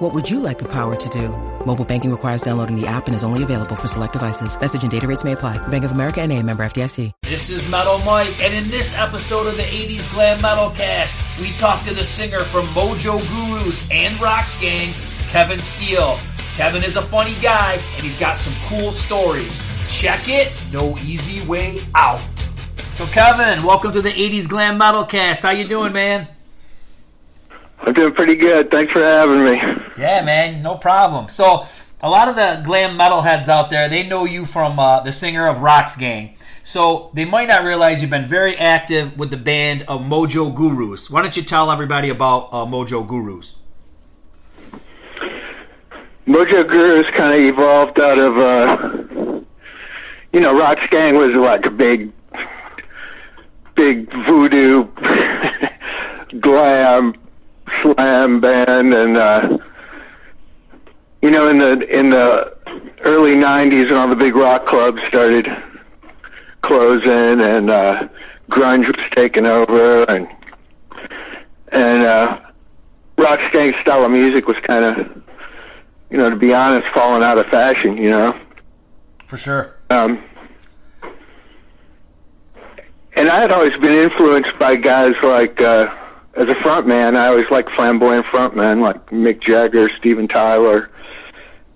What would you like the power to do? Mobile banking requires downloading the app and is only available for select devices. Message and data rates may apply. Bank of America and a member FDIC. This is Metal Mike, and in this episode of the 80s Glam Metal Cast, we talk to the singer from Mojo Gurus and Roxx Gang, Kevin Steele. Kevin is a funny guy, and he's got some cool stories. Check it, no easy way out. So Kevin, welcome to the 80s Glam Metal Cast. How you doing, man? I'm doing pretty good. Thanks for having me. Yeah, man, no problem. So, a lot of the glam metalheads out there, they know you from uh, the singer of Roxx Gang. So, they might not realize you've been very active with the band of Mojo Gurus. Why don't you tell everybody about uh, Mojo Gurus? Mojo Gurus kind of evolved out of, uh, you know, Rocks Gang was like a big, big voodoo, glam, slam band, and uh, you know, in the in the early '90s, when all the big rock clubs started closing, and uh, grunge was taking over, and and uh, Roxx Gang style of music was kind of, you know, to be honest, falling out of fashion. You know. For sure. Um, and I had always been influenced by guys like. Uh, as a front man, I always liked flamboyant front men like Mick Jagger, Steven Tyler,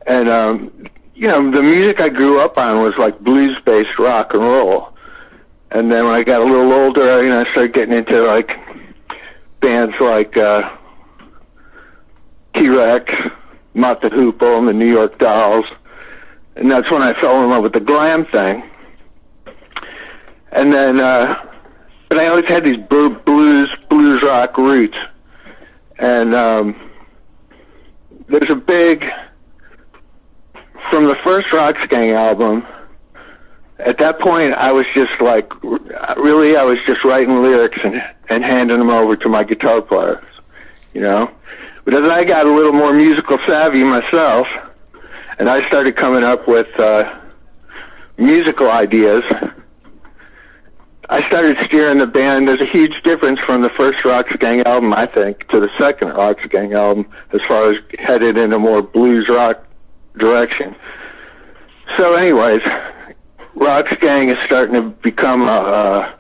and um, you know the music I grew up on was like blues based rock and roll. And then when I got a little older, you know, I started getting into like bands like uh, T Rex, Mott the Hoople, and the New York Dolls, and that's when I fell in love with the glam thing. And then. uh but I always had these blues blues rock roots, and um, there's a big from the first Roxx Gang album. At that point, I was just like, really, I was just writing lyrics and and handing them over to my guitar players, you know. But as I got a little more musical savvy myself, and I started coming up with uh, musical ideas I started steering the band. There's a huge difference from the first Roxx Gang album, I think, to the second Roxx Gang album, as far as headed in a more blues rock direction. So, anyways, Roxx Gang is starting to become a. Uh,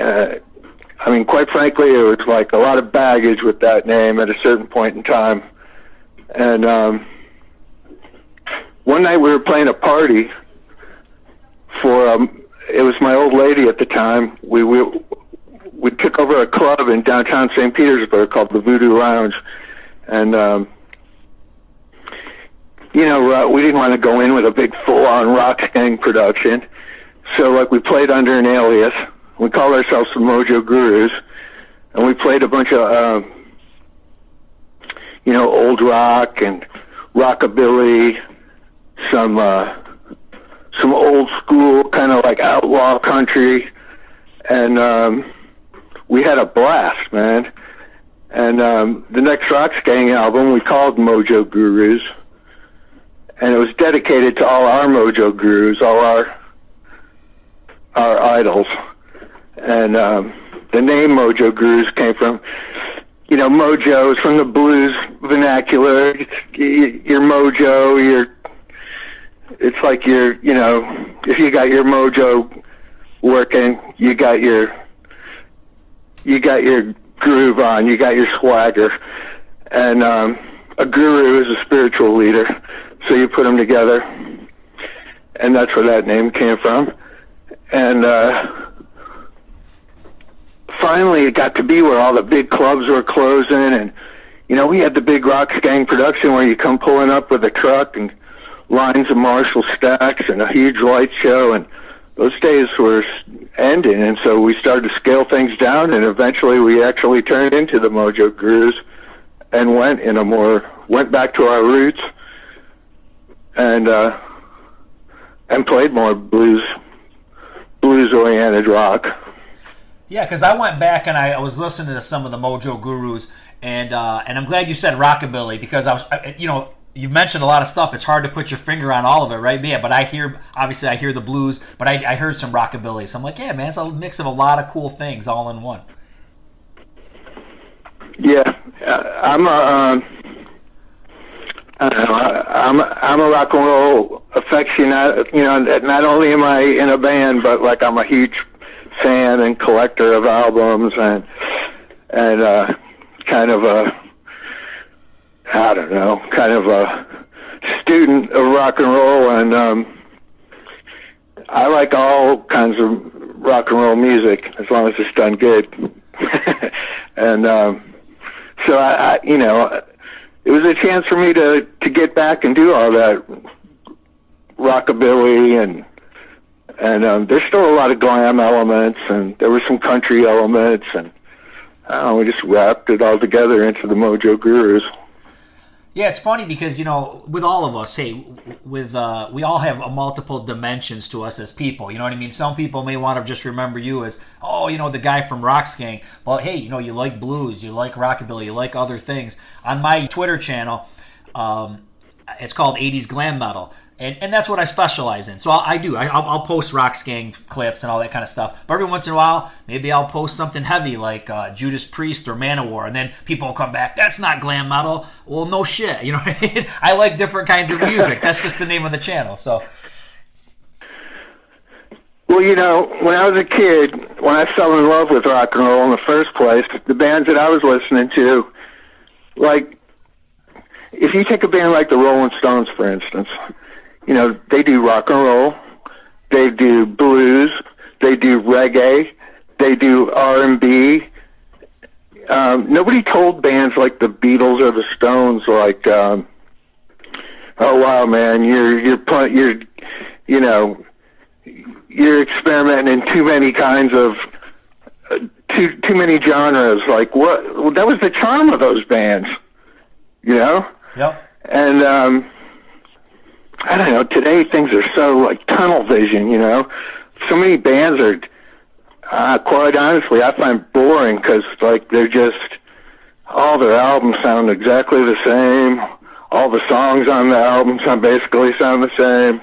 uh, I mean, quite frankly, it was like a lot of baggage with that name at a certain point in time. And um, one night we were playing a party for um, it was my old lady at the time. We we we took over a club in downtown St. Petersburg called the Voodoo Lounge, and um, you know uh, we didn't want to go in with a big full-on Roxx Gang production, so like we played under an alias. We called ourselves the Mojo Gurus, and we played a bunch of uh, you know old rock and rockabilly, some. Uh, some old school kind of like outlaw country, and um, we had a blast, man. And um, the next Roxx Gang album we called Mojo Gurus, and it was dedicated to all our Mojo Gurus, all our our idols. And um, the name Mojo Gurus came from, you know, mojo is from the blues vernacular. Your mojo, your it's like you're, you know, if you got your mojo working, you got your, you got your groove on, you got your swagger, and um, a guru is a spiritual leader, so you put them together, and that's where that name came from, and uh, finally it got to be where all the big clubs were closing, and you know we had the big Roxx Gang production where you come pulling up with a truck and lines of Marshall stacks and a huge light show, and those days were ending. And so we started to scale things down, and eventually we actually turned into the Mojo Gurus and went in a more went back to our roots and uh, and played more blues blues oriented rock. Yeah, because I went back and I, I, was listening to some of the Mojo Gurus, and uh, and I'm glad you said rockabilly because I was, you know, you mentioned a lot of stuff. It's hard to put your finger on all of it, right? Yeah, but I hear obviously I hear the blues, but I, I heard some rockabilly. So I'm like, yeah, man, it's a mix of a lot of cool things all in one. Yeah, uh, I'm a, um, I don't know, I'm I'm a rock and roll aficionado. You know, not only am I in a band, but like I'm a huge fan and collector of albums and and uh, kind of a I don't know, kind of a student of rock and roll, and um, I like all kinds of rock and roll music as long as it's done good. and um, so I, I, you know, it was a chance for me to to get back and do all that rockabilly and and um, there's still a lot of glam elements and there were some country elements and I don't know, we just wrapped it all together into the Mojo Gurus. Yeah, it's funny because you know, with all of us, hey, with uh, we all have a multiple dimensions to us as people. You know what I mean? Some people may want to just remember you as, oh, you know, the guy from Roxx Gang. But hey, you know, you like blues, you like rockabilly, you like other things. On my Twitter channel, um, it's called 80s Glam Metal and, and that's what I specialize in. So I'll, I do. I, will I'll post Roxx Gang clips and all that kind of stuff. But every once in a while, maybe I'll post something heavy like uh, Judas Priest or Manowar, and then people will come back. That's not glam metal. Well, no shit. You know, I, mean? I like different kinds of music. That's just the name of the channel. So. Well, you know, when I was a kid, when I fell in love with rock and roll in the first place, the bands that I was listening to, like, if you take a band like the Rolling Stones, for instance, you know, they do rock and roll, they do blues, they do reggae, they do R and B. Um, nobody told bands like the Beatles or the Stones like, um, "Oh wow, man, you're you're you're you know you're experimenting in too many kinds of uh, too too many genres." Like what? Well, that was the charm of those bands, you know. Yep. And um, I don't know. Today things are so like tunnel vision. You know, so many bands are. Uh, quite honestly, I find boring because like they're just all their albums sound exactly the same. All the songs on the album sound basically sound the same.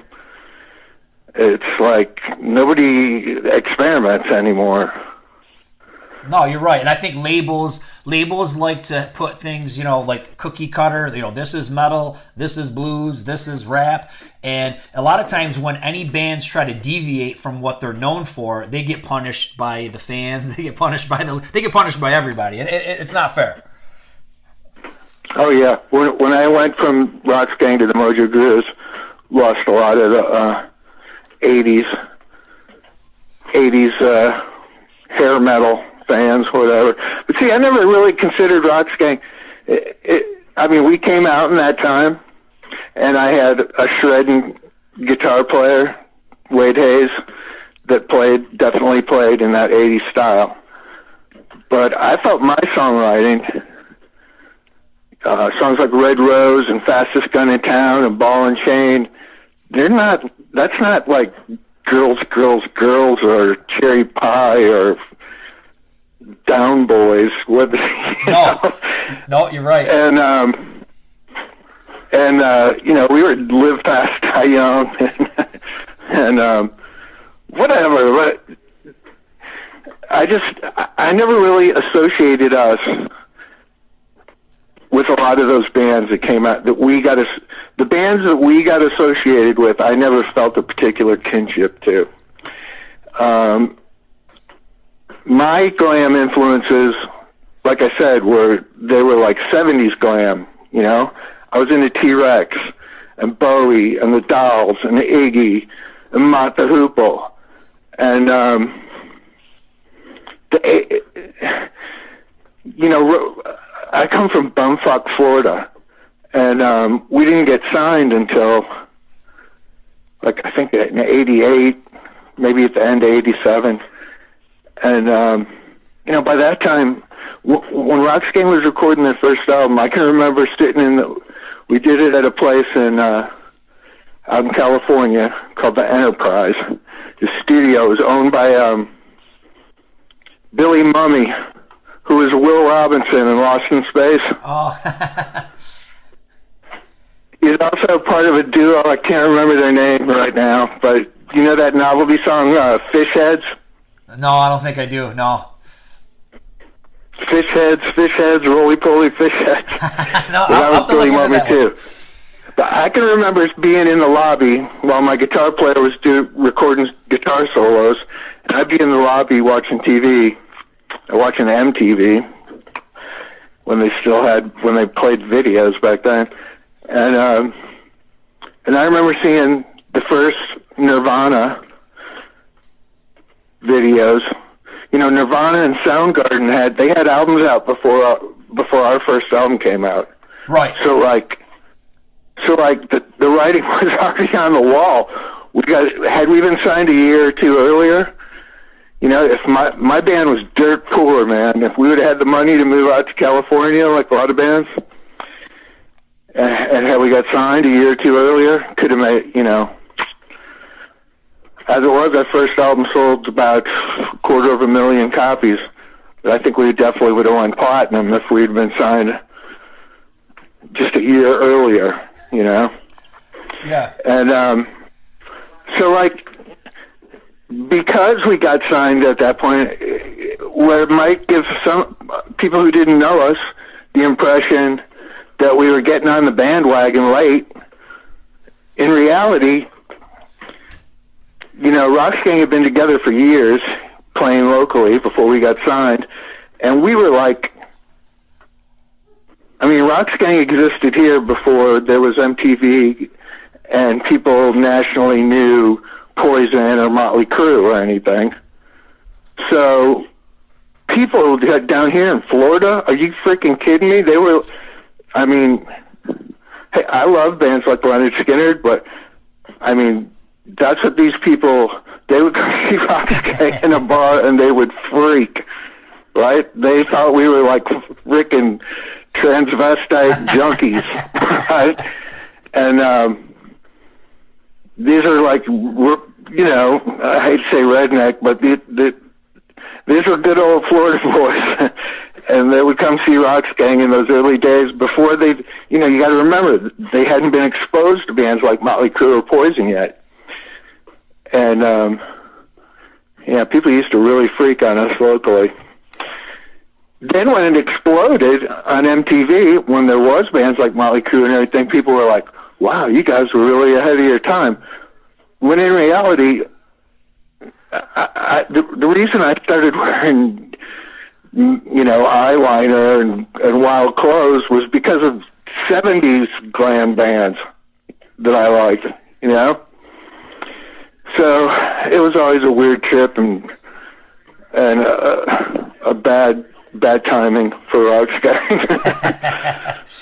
It's like nobody experiments anymore. No, you're right, and I think labels labels like to put things, you know, like cookie cutter. You know, this is metal, this is blues, this is rap, and a lot of times when any bands try to deviate from what they're known for, they get punished by the fans. They get punished by the they get punished by everybody, and it, it, it's not fair. Oh yeah, when when I went from Roxx Gang to the Mojo Gurus, lost a lot of the uh, '80s '80s uh, hair metal fans, whatever. But see, I never really considered Roxx Gang. It, it, I mean, we came out in that time, and I had a shredding guitar player, Wade Hayes, that played definitely played in that '80s style. But I felt my songwriting, uh, songs like Red Rose and Fastest Gun in Town and Ball and Chain, they're not. That's not like girls, girls, girls, or cherry pie, or down boys with no. know? no you're right. And um and uh you know we were live fast die young and, and um whatever but i just i never really associated us with a lot of those bands that came out that we got us the bands that we got associated with i never felt a particular kinship to. Um my glam influences, like I said, were they were like '70s glam. You know, I was into T Rex and Bowie and the Dolls and Iggy and Mott the Hoople, and um, the, you know, I come from bumfuck Florida, and um, we didn't get signed until like I think in '88, maybe at the end of '87 and um, you know, by that time, w- when Roxx Gang was recording their first album, I can remember sitting in the. We did it at a place in uh, out in California called the Enterprise, his studio was owned by um, Billy Mumy, who was Will Robinson in Lost in Space. Oh, He's also part of a duo. I can't remember their name right now, but you know that novelty song, uh, Fish Heads? No, I don't think I do. No, Fish Heads, Fish Heads, Roly Poly Fish Heads. no, that I'll was Billy one. too. But I can remember being in the lobby while my guitar player was do, recording guitar solos, and I'd be in the lobby watching TV, watching MTV when they still had when they played videos back then, and um, and I remember seeing the first Nirvana videos. You know, Nirvana and Soundgarden had they had albums out before uh, before our first album came out. Right. So like, so like the the writing was already on the wall. We got had we been signed a year or two earlier. You know, if my my band was dirt poor, man, if we would have had the money to move out to California like a lot of bands, and, and had we got signed a year or two earlier, could have made you know. As it was, our first album sold about a quarter of a million copies. But I think we definitely would have won platinum if we'd been signed just a year earlier, you know. Yeah. And um so like because we got signed at that point where it might give some people who didn't know us the impression that we were getting on the bandwagon late. In reality, you know, Roxx Gang had been together for years playing locally before we got signed and we were like I mean, Roxx Gang existed here before there was MTV, and people nationally knew Poison or Motley Crue or anything. So, people down here in Florida, are you freaking kidding me? They were, I mean, hey, I love bands like Lynyrd Skynyrd, but I mean, that's what these people. They would go see Roxx Gang in a bar and they would freak right? They thought we were like freaking transvestite junkies, right? And um, these are like, we're, you know, I hate to say redneck, but the, the, these are good old Florida boys. and they would come see Roxx Gang in those early days before they, you know, you got to remember they hadn't been exposed to bands like Motley Crue or Poison yet. And um, yeah, people used to really freak on us locally then when it exploded on MTV, when there was bands like Motley Crue and everything, people were like, "Wow, you guys were really ahead of your time." When in reality, I, I, the, the reason I started wearing, you know, eyeliner and, and wild clothes was because of '70s glam bands that I liked. You know, so it was always a weird trip and and uh, a bad bad timing for rock Roxx Gang.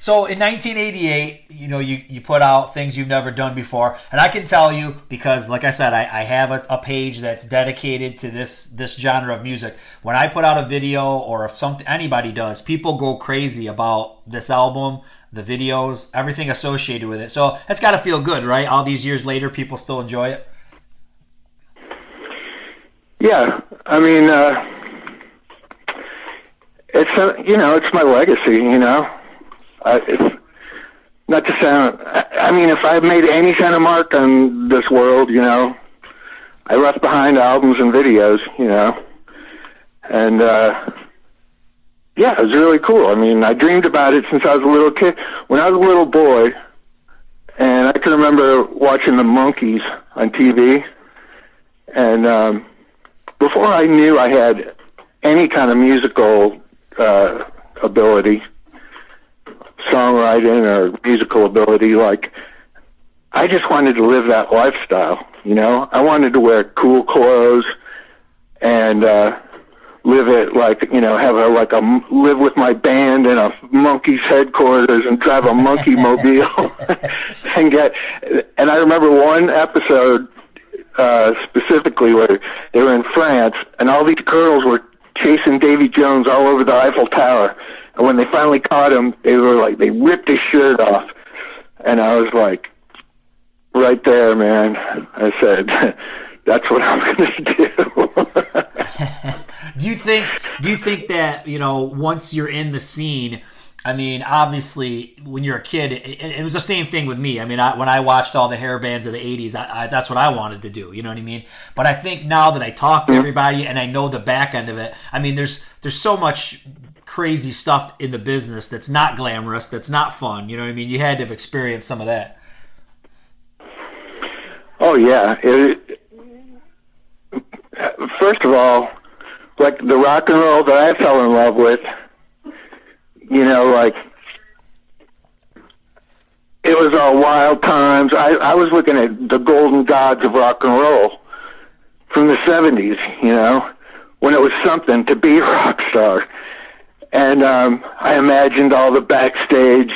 So in 1988, you know, you, you put out things you've never done before, and I can tell you because, like I said, I, I have a, a page that's dedicated to this this genre of music. When I put out a video, or if something anybody does, people go crazy about this album, the videos, everything associated with it. So that's got to feel good, right? All these years later, people still enjoy it. Yeah, I mean, uh, it's a, you know, it's my legacy. You know, I, it's not to sound. I, I mean, if I've made any kind of mark on this world, you know, I left behind albums and videos. You know, and uh, yeah, it was really cool. I mean, I dreamed about it since I was a little kid. When I was a little boy, and I can remember watching the Monkees on TV, and um, before I knew I had any kind of musical uh, ability, songwriting or musical ability, like I just wanted to live that lifestyle. You know, I wanted to wear cool clothes and uh, live it like you know have a like a live with my band in a monkey's headquarters and drive a monkey mobile and get. And I remember one episode uh, specifically where they were in France, and all these girls were chasing Davy Jones all over the Eiffel Tower. And when they finally caught him, they were like they ripped his shirt off, and I was like, right there, man. I said, that's what I'm going to do. do you think? Do you think that you know once you're in the scene? I mean, obviously, when you're a kid, it, it, was the same thing with me. I mean, I, when I watched all the hair bands of the '80s, I, I, that's what I wanted to do. You know what I mean? But I think now that I talk to everybody and I know the back end of it, I mean, there's there's so much crazy stuff in the business that's not glamorous, that's not fun. You know what I mean? You had to have experienced some of that. Oh yeah. It, first of all, like the rock and roll that I fell in love with you know, like it was all wild times. I, I was looking at the golden gods of rock and roll from the seventies, you know, when it was something to be a rock star. And um I imagined all the backstage,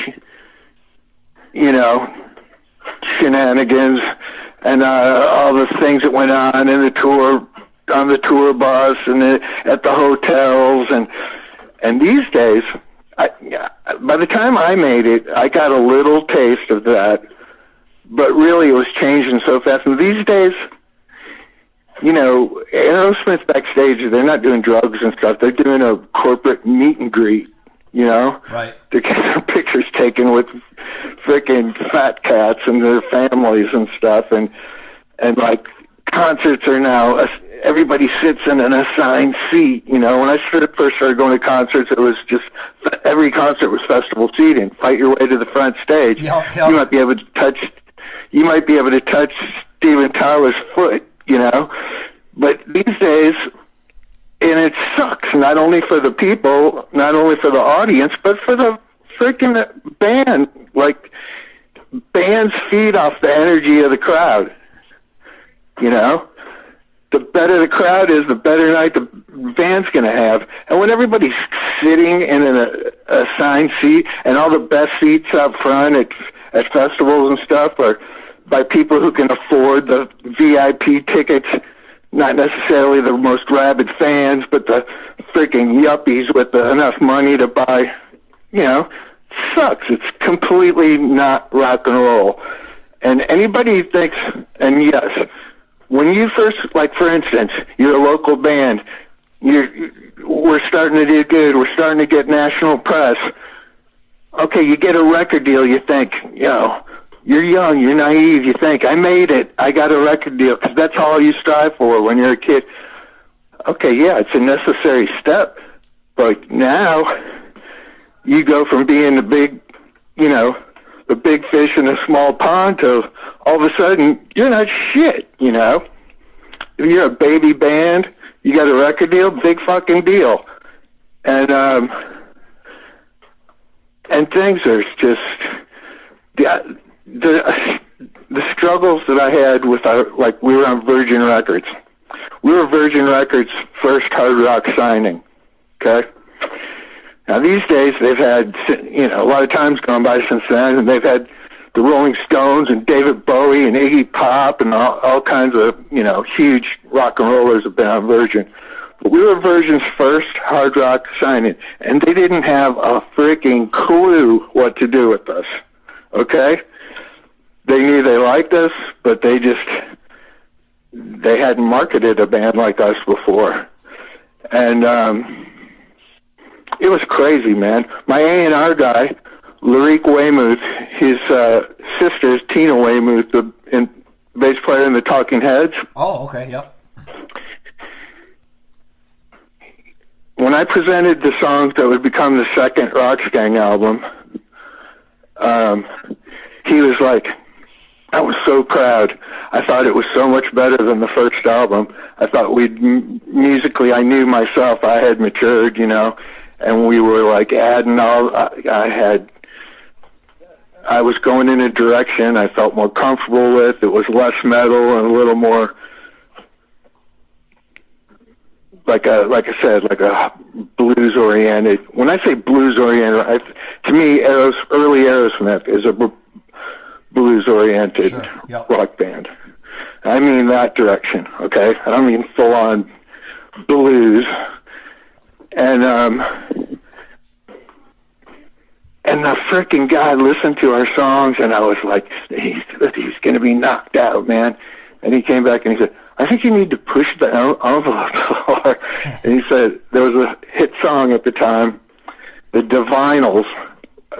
you know, shenanigans and uh all the things that went on in the tour on the tour bus and the, at the hotels and and these days I, by the time I made it, I got a little taste of that, but really it was changing so fast. And these days, you know, Aerosmith backstage, they're not doing drugs and stuff. They're doing a corporate meet and greet. You know, right? They're getting their pictures taken with freaking fat cats and their families and stuff, and and like concerts are now everybody sits in an assigned seat. You know, when I first started going to concerts, it was just every concert was festival seating. Fight your way to the front stage. Yep, yep. You might be able to touch. You might be able to touch Steven Tyler's foot. You know, but these days, and it sucks not only for the people, not only for the audience, but for the freaking band. Like bands feed off the energy of the crowd. You know, the better the crowd is, the better night the band's going to have. And when everybody's sitting in an uh, assigned seat, and all the best seats up front at at festivals and stuff are by people who can afford the VIP tickets, not necessarily the most rabid fans, but the freaking yuppies with the, enough money to buy, you know, sucks. It's completely not rock and roll. And anybody thinks, and yes, when you first, like for instance, you're a local band, you're we're starting to do good, we're starting to get national press. Okay, you get a record deal, you think, you know, you're young, you're naive, you think, I made it, I got a record deal, because that's all you strive for when you're a kid. Okay, yeah, it's a necessary step, but now you go from being the big, you know, the big fish in a small pond to all of a sudden you're not shit, you know. You're a baby band, you got a record deal, big fucking deal. And um and things are just the the the struggles that I had with our like we were on Virgin Records. We were Virgin Records first hard rock signing. Okay? Now these days they've had you know a lot of times gone by since then, and they've had the Rolling Stones and David Bowie and Iggy Pop and all, all kinds of you know huge rock and rollers have been on Virgin. But we were Virgin's first hard rock signing, and they didn't have a freaking clue what to do with us. Okay, they knew they liked us, but they just they hadn't marketed a band like us before, and. um it was crazy, man. My A and R guy, Larique Weymouth, his uh, sister is Tina Weymouth, the in, bass player in the Talking Heads. Oh, okay, yep. When I presented the songs that would become the second Roxx Gang album, um, he was like, I was so proud. I thought it was so much better than the first album. I thought we'd musically, I knew myself. I had matured, you know, and we were like adding all. I, I had. I was going in a direction I felt more comfortable with. It was less metal and a little more like a like I said, like a blues oriented. When I say blues oriented, I, to me, Aeros, early Aerosmith is a blues oriented sure. yep. rock band. I mean that direction. Okay, I don't mean full on blues and um, and the freaking guy listened to our songs, and I was like, he's he's going to be knocked out, man. And he came back and he said, I think you need to push the en- envelope hard. and he said there was a hit song at the time, the Divinyls.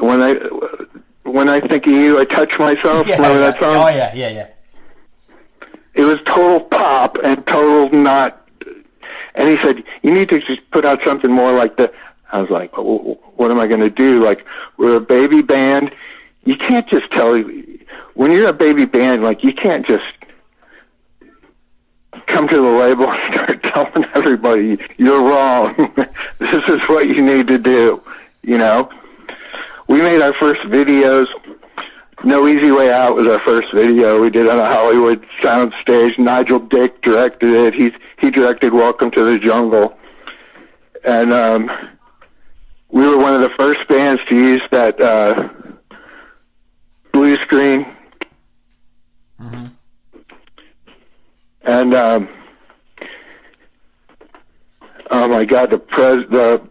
When I when I think of you, I touch myself. Yeah, Remember yeah. that song? Oh yeah, yeah, yeah. it was total pop and total not. And he said, "You need to just put out something more like the." I was like, "Oh, "What am I going to do? Like, we're a baby band. You can't just tell. When you're a baby band, like you can't just come to the label and start telling everybody you're wrong. this is what you need to do. You know, we made our first videos. No Easy Way Out was our first video. We did on a Hollywood sound stage. Nigel Dick directed it. He he directed Welcome to the Jungle, and um, we were one of the first bands to use that uh, blue screen. And um, oh my God, the pres the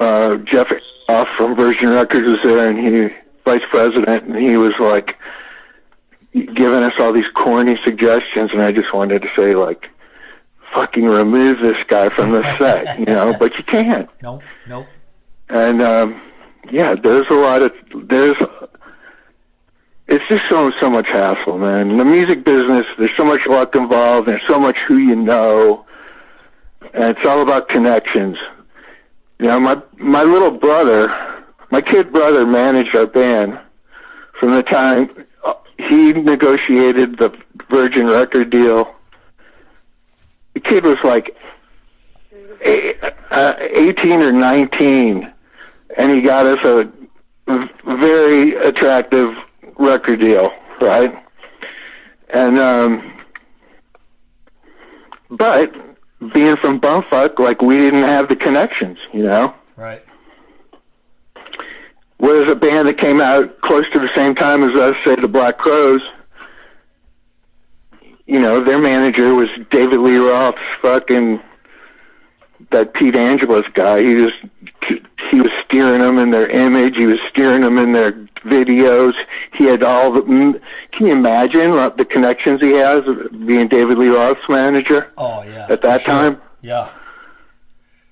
uh, Jeff Ayeroff from Virgin Records was there, and he vice president, and he was like giving us all these corny suggestions, and I just wanted to say like, fucking remove this guy from the set, you know, but you can't. No, no. And um, yeah, there's a lot of there's. It's just so so much hassle, man. In the music business, there's so much luck involved. There's so much who you know, and it's all about connections. You know, my my little brother, my kid brother, managed our band from the time he negotiated the Virgin record deal. The kid was like eh, uh, 18 or 19, and he got us a very attractive record deal, right? And um, but being from bumfuck, like we didn't have the connections, you know. Right. Whereas a band that came out close to the same time as us, say the Black Crowes, you know, their manager was David Lee Roth's fucking that Pete Angelus guy. He was he was steering them in their image. He was steering them in their videos. He had all the. Can you imagine what the connections he has being David Lee Roth's manager Oh yeah. at that sure. time? Yeah.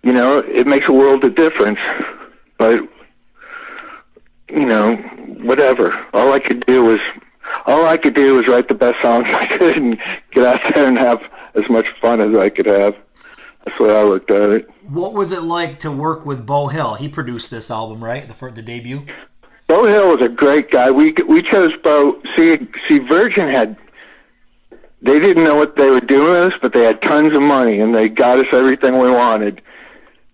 you know, it makes a world of difference. But you know, whatever. All I could do was all I could do was write the best songs I could and get out there and have as much fun as I could have. That's the way I looked at it. What was it like to work with Beau Hill? He produced this album, right? The fir- the debut. Beau Hill was a great guy. We we chose Beau. See, see, Virgin had they didn't know what they were doing with us, but they had tons of money and they got us everything we wanted.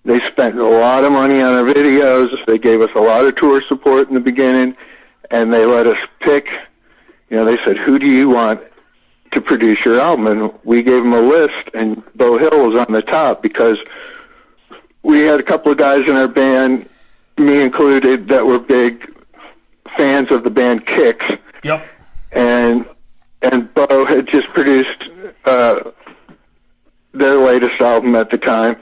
They spent a lot of money on our videos. They gave us a lot of tour support in the beginning, and they let us pick. You know, they said, "Who do you want to produce your album?" And we gave them a list, and Beau Hill was on the top because we had a couple of guys in our band, me included, that were big fans of the band Kix, Yep. and and Beau had just produced uh, their latest album at the time.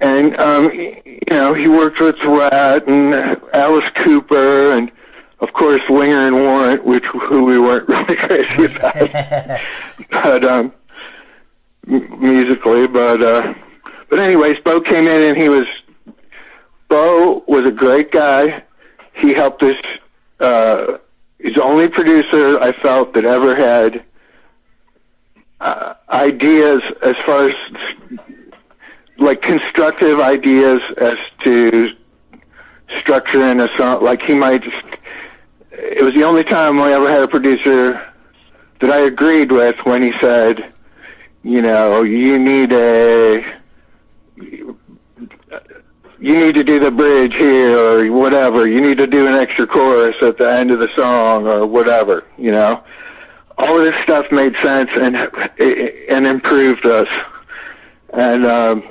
And um, you know, he worked with Ratt and Alice Cooper, and of course Winger and Warrant, which who we weren't really crazy about, but um, m- musically. But uh, but anyways, Beau came in and he was Beau was a great guy. He helped us. Uh, he's the only producer I felt that ever had uh, ideas as far as like constructive ideas as to structure structuring a song. Like he might just. It was the only time I ever had a producer that I agreed with when he said, you know, you need a you need to do the bridge here or whatever. You need to do an extra chorus at the end of the song or whatever, you know. All this stuff made sense and and improved us. And um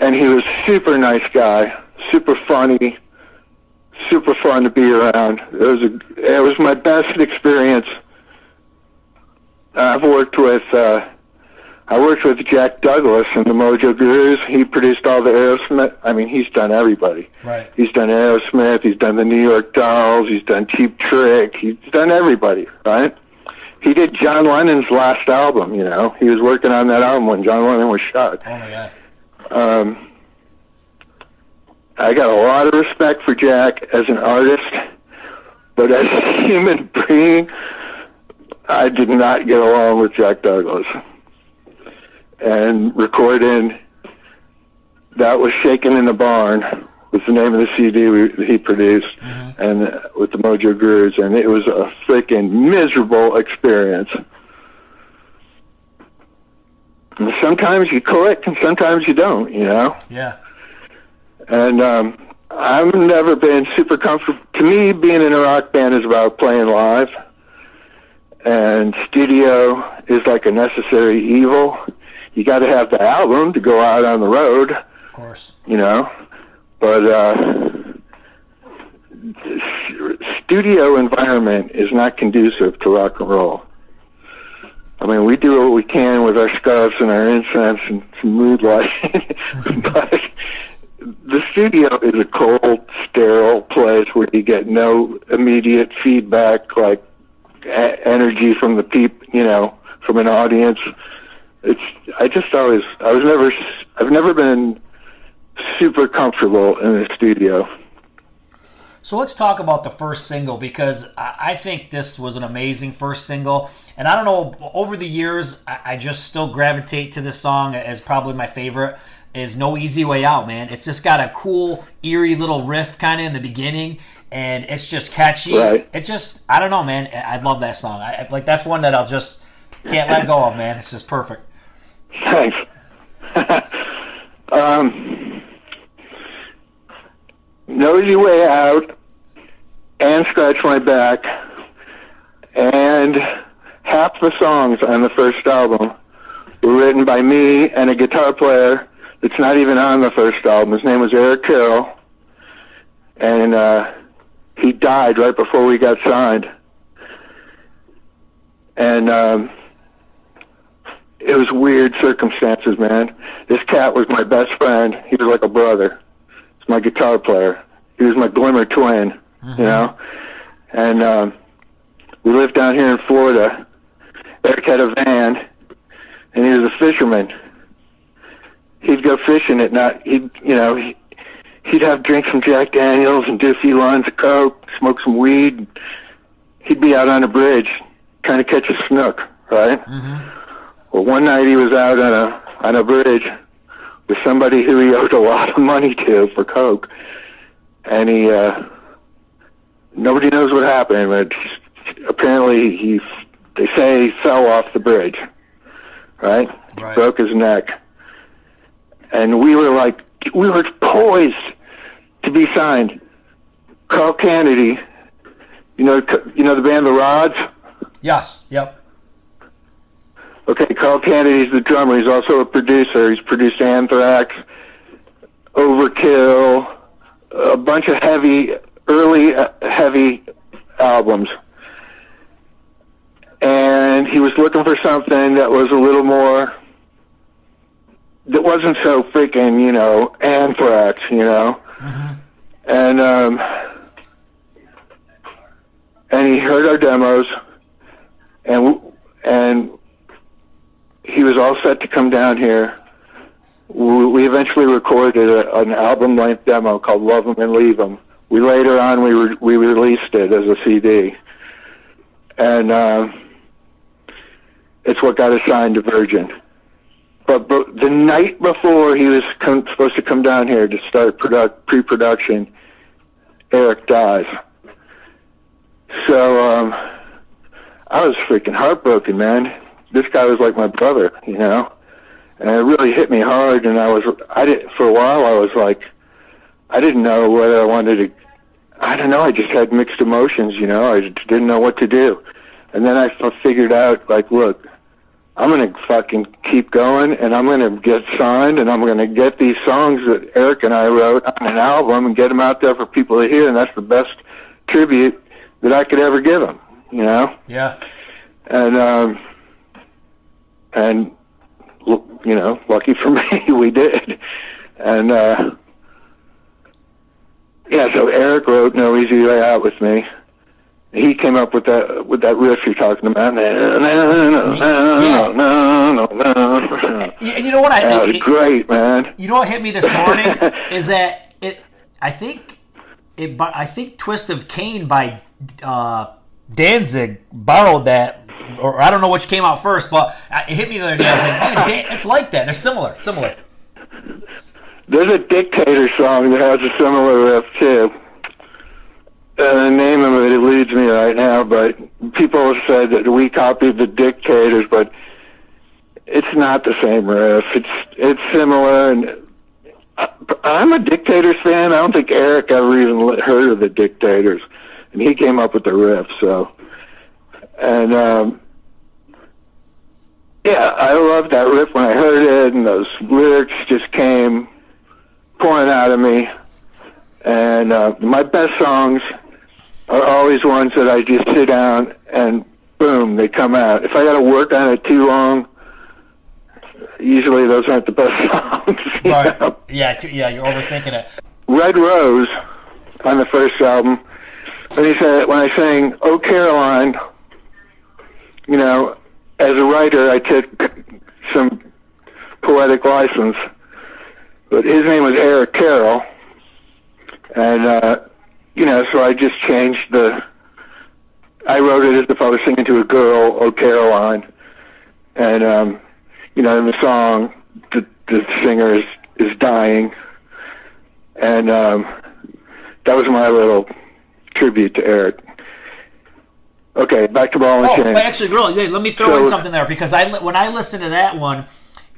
and he was super nice guy, super funny, super fun to be around. It was a it was my best experience. I've worked with uh I worked with Jack Douglas and the Mojo Gurus. He produced all the Aerosmith. I mean, he's done everybody. Right. He's done Aerosmith. He's done the New York Dolls. He's done Cheap Trick. He's done everybody, right? he did John Lennon's last album. You know, he was working on that album when John Lennon was shot. Oh my god. Um, I got a lot of respect for Jack as an artist, but as a human being, I did not get along with Jack Douglas. And recording that was shaken in the barn was the name of the CD we, he produced, Mm-hmm. and uh, with the Mojo Gurus, and it was a freaking miserable experience. And sometimes you click, and sometimes you don't. You know, Yeah. And um, I've never been super comfortable. To me, being in a rock band is about playing live, and studio is like a necessary evil. You got to have the album to go out on the road Of course. you know. But uh, studio environment is not conducive to rock and roll. I mean, we do what we can with our scarves and our incense and some mood lighting, but the studio is a cold, sterile place where you get no immediate feedback, like a- energy from the peop, you know, from an audience. It's. I just always. I was never. I've never been super comfortable in the studio. So let's talk about the first single because I think this was an amazing first single. And I don't know, over the years, I just still gravitate to this song as probably my favorite. Is No Easy Way Out, man. It's just got a cool, eerie little riff kind of in the beginning, and it's just catchy. Right. It just, I don't know, man. I I love that song. I, I- like that's one that I'll just can't let go of, man. It's just perfect. Thanks. um, Nosy Way Out and Scratch My Back and half the songs on the first album were written by me and a guitar player that's not even on the first album. His name was Eric Carroll. And uh, he died right before we got signed. And um, it was weird circumstances, man. This cat was my best friend. He was like a brother. He's my guitar player. He was my glimmer twin, you know. And um, we lived down here in Florida. Eric had a van, and he was a fisherman. He'd go fishing at night. He'd, you know, he, he'd have drinks from Jack Daniels and do a few lines of coke, smoke some weed. He'd be out on a bridge trying to catch a snook, right? Well, one night he was out on a on a bridge with somebody who he owed a lot of money to for coke, and he uh, nobody knows what happened, but apparently he they say he fell off the bridge, right? Right. Broke his neck, and we were like we were poised to be signed. Carl Canedy, you know, you know the band The Rods. Yes. Yep. Okay, Carl Kennedy's the drummer. He's also a producer. He's produced Anthrax, Overkill, a bunch of heavy, early uh, heavy albums. And he was looking for something that was a little more, that wasn't so freaking, you know, Anthrax, you know. And um, and he heard our demos, and and he was all set to come down here. We we eventually recorded a, an album length demo called "Love 'Em and Leave 'Em." We later on we re- we released it as a CD, and um, it's what got us signed to Virgin. But, but the night before he was supposed to come down here to start product pre-production, Eric dies. So um, I was freaking heartbroken, man. This guy was like my brother, you know, and it really hit me hard. And I was, I did for a while. I was like, I didn't know whether I wanted to. I don't know. I just had mixed emotions, you know. I didn't know what to do. And then I figured out, like, look, I'm gonna fucking keep going, and I'm gonna get signed, and I'm gonna get these songs that Eric and I wrote on an album and get them out there for people to hear, and that's the best tribute that I could ever give them, you know. Yeah. And um, and you know, lucky for me, we did. And uh, yeah, so Eric wrote "No Easy Way Out" with me, He came up with that with that riff you're talking about. Yeah, you know what I That it- great, man. You know what hit me this morning is that it. I think it. I think "Twist of Cain" by uh, Danzig borrowed that, or I don't know which came out first, but it hit me the other day. I was like, man, Dan, it's like that. They're similar. Similar. There's a Dictator song that has a similar riff too. Uh, the name of it eludes me right now, but people have said that we copied the Dictators, but it's not the same riff. It's it's similar, and I, I'm a Dictators fan. I don't think Eric ever even heard of the Dictators, and he came up with the riff. So, and um, yeah, I loved that riff when I heard it, and those lyrics just came pouring out of me. And uh, my best songs are always ones that I just sit down and boom, they come out. If I got to work on it too long, usually those aren't the best songs. know? Yeah. Too, yeah. You're overthinking it. Red Rose on the first album. When he said when I sang "Oh Caroline," you know, as a writer, I took some poetic license, but his name was Eric Carroll, and uh, you know, so I just changed the. I wrote it as if I was singing to a girl, "Oh Caroline," and um, you know, in the song, the the singer is is dying, and um, that was my little tribute to Eric. Okay, back to ball and Oh, chain. actually, really, wait, let me throw So- in something there because I when I listen to that one,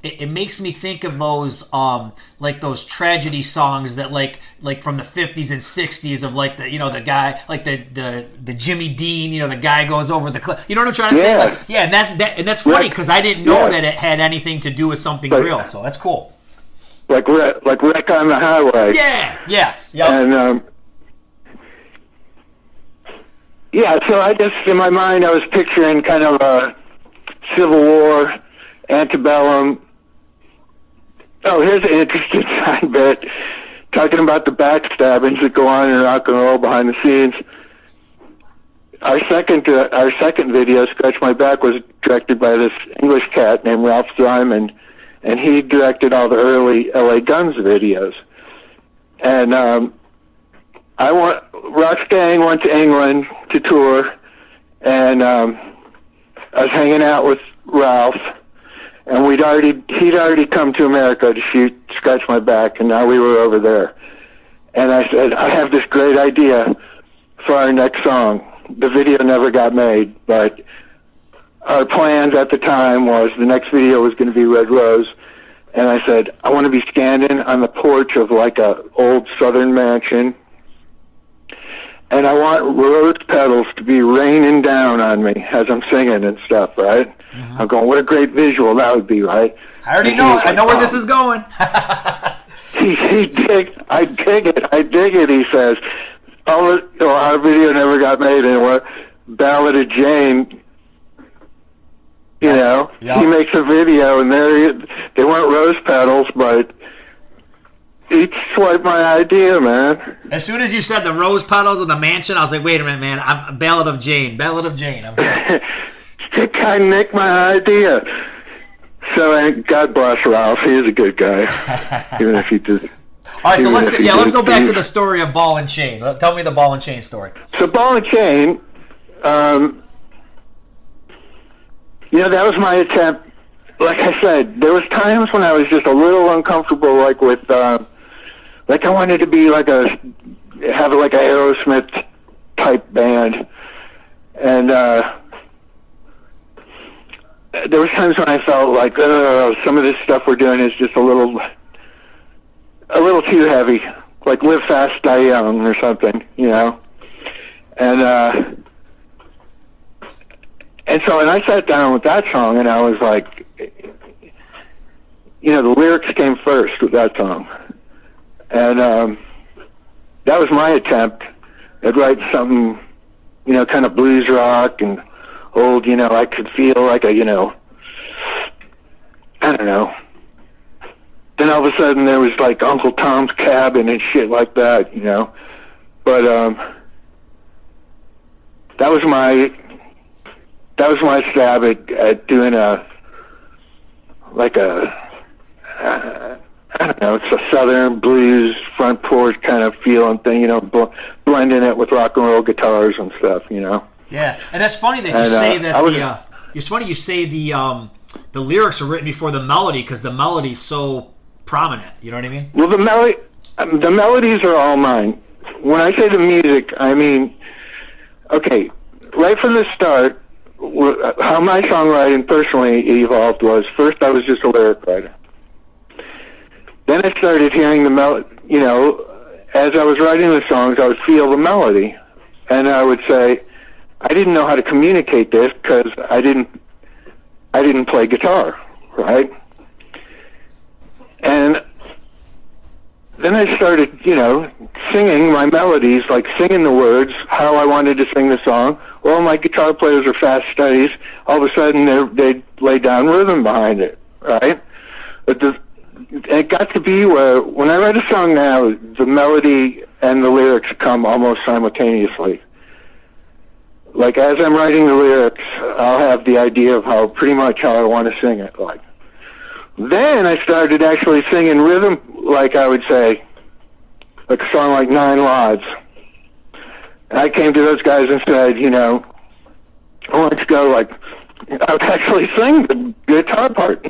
it, it makes me think of those um like those tragedy songs that like like from the fifties and sixties of like the you know the guy like the the the Jimmy Dean you know the guy goes over the cliff you know what I'm trying to say Yeah. like, yeah and that's that and that's funny because I didn't know Yeah. that it had anything to do with something real so that's cool like wreck, like wreck on the highway. yeah yes yep. And um, yeah, so I just in my mind I was picturing kind of a Civil War, antebellum. Oh, here's an interesting side bit talking about the backstabbings that go on in rock and roll behind the scenes. Our second uh, our second video, "Scratch My Back," was directed by this English cat named Ralph Ziman, and he directed all the early LA Guns videos. And um, I want Roxx Gang went to England to tour, and um, I was hanging out with Ralph, and we'd already he'd already come to America to shoot Scratch My Back, and now we were over there. And I said, I have this great idea for our next song. The video never got made, but our plans at the time was the next video was going to be Red Rose, and I said I want to be standing on the porch of like a old Southern mansion, and I want rose petals to be raining down on me as I'm singing and stuff. Right? Mm-hmm. I'm going, what a great visual that would be, right? I already And know was I know like, where this "Oh." is going he, he dig, I dig it, I dig it. He says, "All the, well, our video never got made, and what Ballad of Jayne." You know, Yeah. he makes a video, and there he- they weren't rose petals, but he swiped my idea, man. as soon as you said the rose petals in the mansion I was like wait a minute man I'm Ballad of Jayne Ballad of Jayne I'm here. He kind of nicked my idea. So, and God bless Ralph. He is a good guy, even if he did. All right, so let's yeah, let's go back to the story of Ball and Chain. Tell me the Ball and Chain story. So ball and chain, um, you know, that was my attempt. Like I said, there was times when I was just a little uncomfortable, like with, um, like I wanted to be like a have like a Aerosmith type band, and uh, there was times when I felt like some of this stuff we're doing is just a little, a little too heavy, like live fast, die young, or something, you know? And uh and so and I sat down with that song and I was like you know the lyrics came first with that song. And um that was my attempt at writing something you know kind of blues rock and old you know I could feel like a you know I don't know then all of a sudden there was like Uncle Tom's Cabin and shit like that you know but um that was my that was my stab at, at doing a like a uh, I don't know, it's a southern blues front porch kind of feeling thing, you know, bl- blending it with rock and roll guitars and stuff, you know. Yeah, and that's funny that you And, uh, say that I was- the. Uh, it's funny you say the um, the lyrics are written before the melody because the melody's so prominent. You know what I mean? Well, the melody, um, the melodies are all mine. When I say the music, I mean, okay, right from the start, how my songwriting personally evolved was first I was just a lyric writer. Then I started hearing the mel, you know, as I was writing the songs, I would feel the melody, and I would say, I didn't know how to communicate this because I didn't, I didn't play guitar, right? And then I started, you know, singing my melodies, like singing the words, how I wanted to sing the song. Well, my guitar players are fast studies. All of a sudden, they they lay down rhythm behind it, right? But the it got to be where when I write a song now, the melody and the lyrics come almost simultaneously. Like as I'm writing the lyrics, I'll have the idea of how pretty much how I want to sing it, like. Then I started actually singing rhythm, like I would say, like a song like Nine Lives. And I came to those guys and said, you know, I want to go like, I would actually sing the guitar part.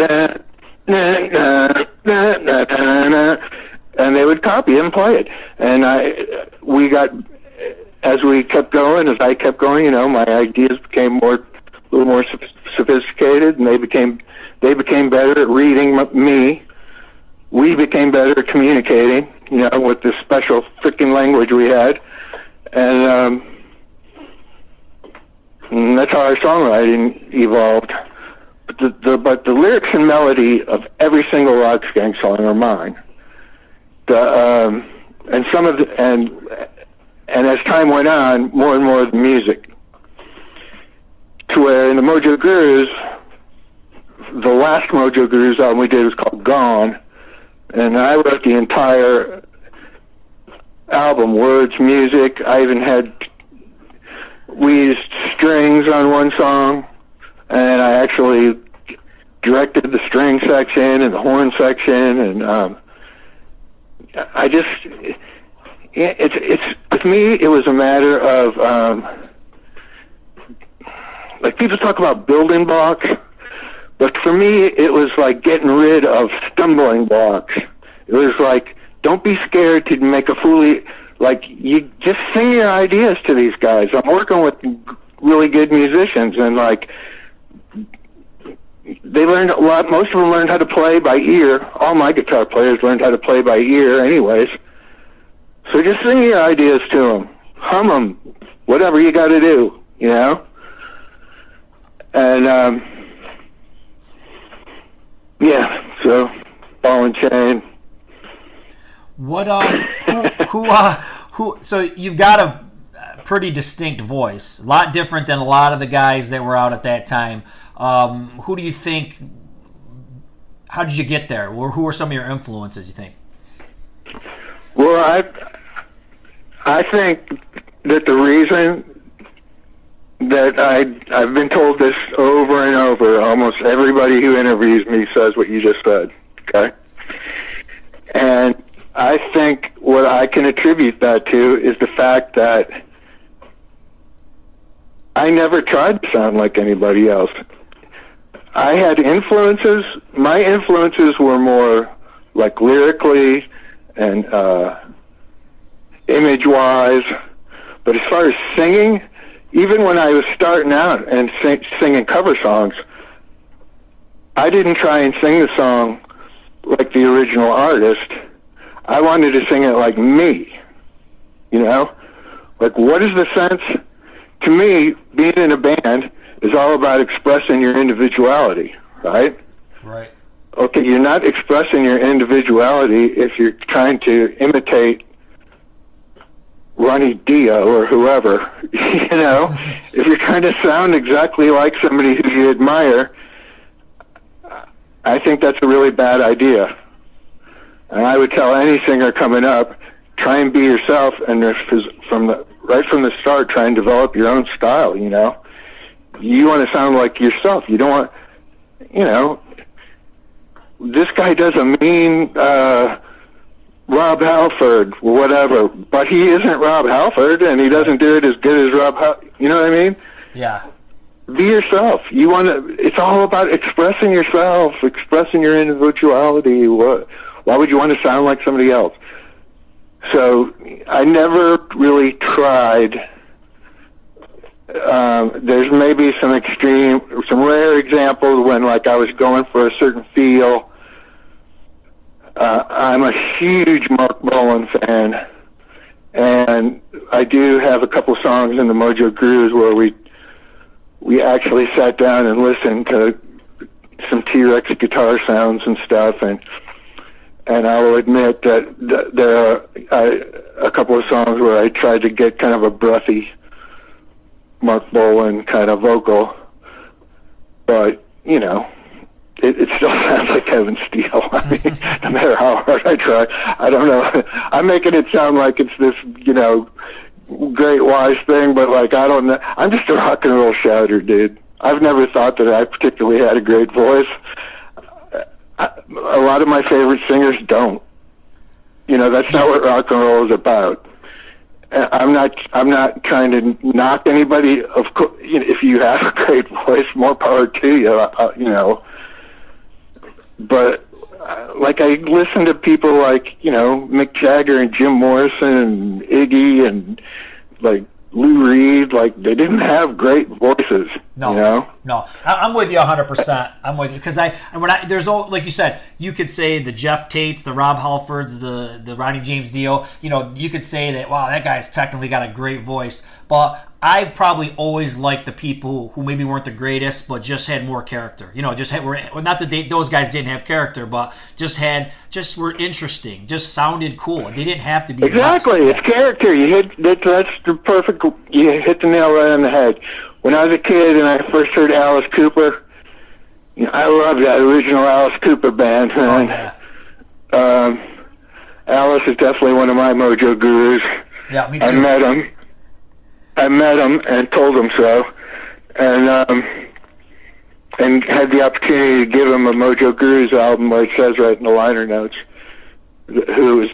And they would copy and play it. And I, we got, as we kept going, as I kept going, you know, my ideas became more, a little more sophisticated, and they became they became better at reading me. We became better at communicating, you know, with this special freaking language we had, and, um, and that's how our songwriting evolved. But the, the but the lyrics and melody of every single Roxx Gang song are mine. The um, and some of the and and as time went on, more and more of the music. To where in the Mojo Gurus, the last Mojo Gurus album we did was called Gone, and I wrote the entire album, words, music. I even had we used strings on one song, and I actually directed the string section and the horn section, and um, I just it's it's with me. It was a matter of um, like people talk about building blocks. But for me, it was like getting rid of stumbling blocks. It was like, don't be scared to make a fully, like, you just sing your ideas to these guys. I'm working with really good musicians, and like, they learned a lot. Most of them learned how to play by ear. All my guitar players learned how to play by ear, anyways. So just sing your ideas to them, hum them, whatever you got to do, you know. And um, yeah, so ball and chain. What um who who uh who so you've got a uh, pretty distinct voice, a lot different than a lot of the guys that were out at that time. Um, who do you think? How did you get there? Or who are some of your influences? You think? Well, I I think that the reason that I I've been told this over and over. Almost everybody who interviews me says what you just said. Okay, and I think what I can attribute that to is the fact that I never tried to sound like anybody else. I had influences. My influences were more like lyrically and uh, image wise. But as far as singing, even when I was starting out and sing, singing cover songs, I didn't try and sing the song like the original artist. I wanted to sing it like me. You know? Like, what is the sense? To me, being in a band is all about expressing your individuality, right? Right. okay, you're not expressing your individuality if you're trying to imitate Ronnie Dio or whoever. you know, if you're trying to sound exactly like somebody who you admire, I think that's a really bad idea. And I would tell any singer coming up, try and be yourself. And from the right from the start try and develop your own style. You know, you want to sound like yourself. You don't want, you know, this guy doesn't mean uh, Rob Halford, whatever, but he isn't Rob Halford, and he doesn't do it as good as Rob. Hal- you know what I mean? Yeah. Be yourself. You want to. It's all about expressing yourself, expressing your individuality. What? Why would you want to sound like somebody else? So I never really tried. Um, there's maybe some extreme, some rare examples when, like, I was going for a certain feel. Uh, I'm a huge Marc Bolan fan, and I do have a couple songs in the Mojo Gurus where we we actually sat down and listened to some T-Rex guitar sounds and stuff, and and I will admit that th- there are I, a couple of songs where I tried to get kind of a breathy Marc Bolan kind of vocal, but you know, it, it still sounds like Kevin Steele. I mean, no matter how hard I try, I don't know. I'm making it sound like it's this, you know, great wise thing, but like I don't know. I'm just a rock and roll shouter, dude. I've never thought that I particularly had a great voice. I, a lot of my favorite singers don't. You know, that's not what rock and roll is about. Uh, I'm not. I'm not trying to knock anybody. Of course, you know, if you have a great voice, more power to you. Uh, you know, but uh, like I listen to people like you know Mick Jagger and Jim Morrison and Iggy and like Lou Reed. Like they didn't have great voices. No, you know? no, I- I'm with you 100. percent I'm with you because I and when I there's all like you said, you could say the Geoff Tates, the Rob Halfords, the the Ronnie James Dio. You know, you could say that wow, that guy's technically got a great voice, but I've probably always liked the people who maybe weren't the greatest, but just had more character. You know, just had were not that they, those guys didn't have character, but just had just were interesting, just sounded cool. They didn't have to be Exactly, it's character. You hit that, that's the perfect. You hit the nail right on the head. When I was a kid and I first heard Alice Cooper, you know, I loved that original Alice Cooper band. Oh, yeah. Um, Alice is definitely one of my mojo gurus. yeah, me too. I met him. I met him and told him so, and um, and had the opportunity to give him a Mojo Gurus album, where it says right in the liner notes, who was